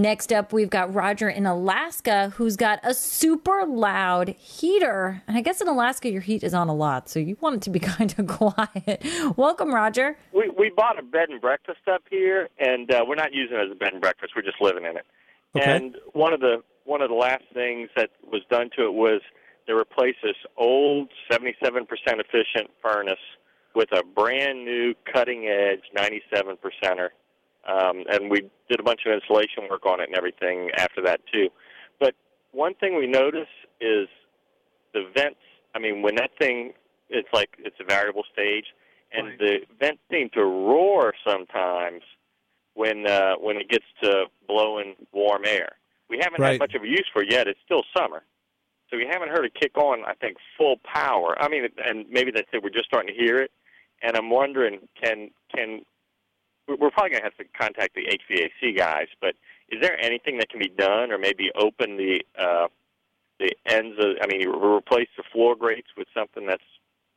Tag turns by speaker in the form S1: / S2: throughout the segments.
S1: Next up, we've got Roger in Alaska who's got a super loud heater. And I guess in Alaska, your heat is on a lot, so you want it to be kind of quiet. Welcome, Roger.
S2: We, we bought a bed and breakfast up here, and uh, we're not using it as a bed and breakfast. We're just living in it.
S3: Okay.
S2: And one of the one of the last things that was done to it was they replaced this old 77% efficient furnace with a brand new cutting edge 97 percenter um, and we did a bunch of insulation work on it and everything after that too. But one thing we notice is the vents. I mean, when that thing, it's like it's a variable stage, and
S3: Right.
S2: the vents seem to roar sometimes when uh, when it gets to blowing warm air. We haven't
S3: Right.
S2: had much of a use for it yet. It's still summer. So we haven't heard it kick on, I think, full power. I mean, and maybe that's it. We're just starting to hear it, and I'm wondering, can can we're probably going to have to contact the HVAC guys, but is there anything that can be done, or maybe open the uh, the ends of? I mean, replace the floor grates with something that's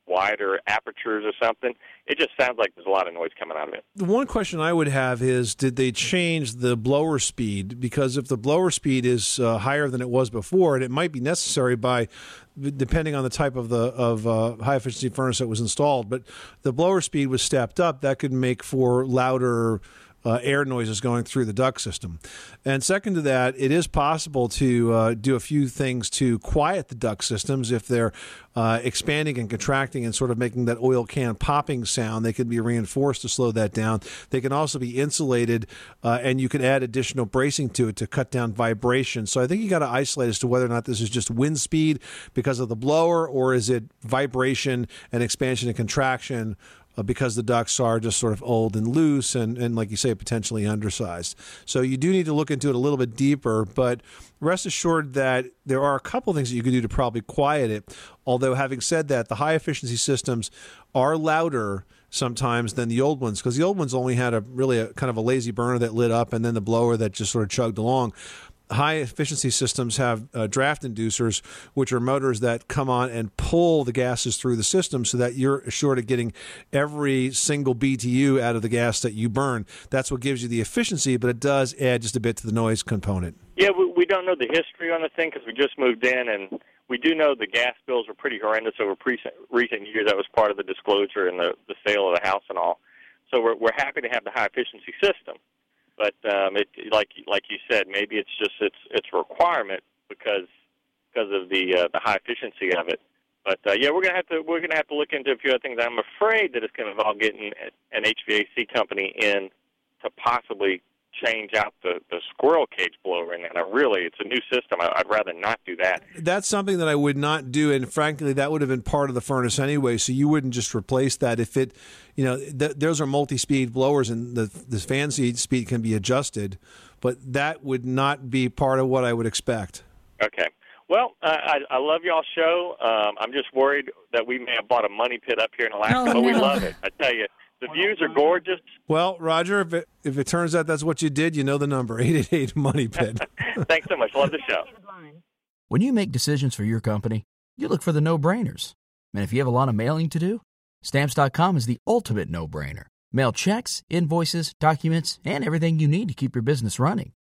S2: wider apertures or something. It just sounds like there's a lot of noise coming out of it.
S3: The one question I would have is did they change the blower speed? Because if the blower speed is uh, higher than it was before, and it might be necessary by depending on the type of the of uh, high efficiency furnace that was installed, but the blower speed was stepped up, that could make for louder uh, air noises going through the duct system. And second to that, it is possible to uh, do a few things to quiet the duct systems if they're uh, expanding and contracting and sort of making that oil can popping sound. They can be reinforced to slow that down. They can also be insulated, uh, and you can add additional bracing to it to cut down vibration. So I think you got to isolate as to whether or not this is just wind speed because of the blower, or is it vibration and expansion and contraction uh, because the ducts are just sort of old and loose and, and like you say potentially undersized. So you do need to look into it a little bit deeper but rest assured that there are a couple things that you can do to probably quiet it. Although having said that the high efficiency systems are louder sometimes than the old ones because the old ones only had a really a kind of a lazy burner that lit up and then the blower that just sort of chugged along high efficiency systems have uh, draft inducers, which are motors that come on and pull the gases through the system so that you're assured of getting every single BTU out of the gas that you burn. That's what gives you the efficiency, but it does add just a bit to the noise component.
S2: Yeah, we, we don't know the history on the thing because we just moved in, and we do know the gas bills were pretty horrendous over pre- recent years. That was part of the disclosure and the, the sale of the house and all. So we're we're happy to have the high efficiency system, but um, it like like you said, maybe it's just it's it's requirement because because of the uh, the high efficiency of it. But uh, yeah, we're gonna have to we're gonna have to look into a few other things. I'm afraid that it's to involve getting an HVAC company in to possibly change out the, the squirrel cage blower in there. Now, really, it's a new system. I, I'd rather not do that.
S3: That's something that I would not do, and frankly, that would have been part of the furnace anyway. So you wouldn't just replace that if it, you know, th- those are multi-speed blowers, and the the fan speed speed can be adjusted, but that would not be part of what I would expect.
S2: Okay. Well, uh, I, I love y'all's show. Um, I'm just worried that we may have bought a money pit up here in Alaska,
S1: Oh,
S2: but we love it. I tell you, the views are gorgeous.
S3: Well, Roger, if it, if it turns out that's what you did, you know the number eight eight eight money pit.
S2: Thanks so much. Love the show.
S4: When you make decisions for your company, you look for the no brainers. And if you have a lot of mailing to do, stamps.com is the ultimate no brainer. Mail checks, invoices, documents, and everything you need to keep your business running.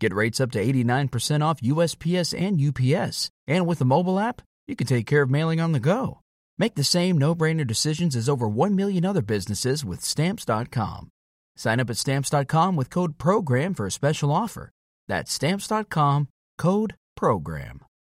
S4: Get rates up to 89% off USPS and UPS. And with the mobile app, you can take care of mailing on the go. Make the same no brainer decisions as over 1 million other businesses with stamps.com. Sign up at stamps.com with code PROGRAM for a special offer. That's stamps.com code PROGRAM.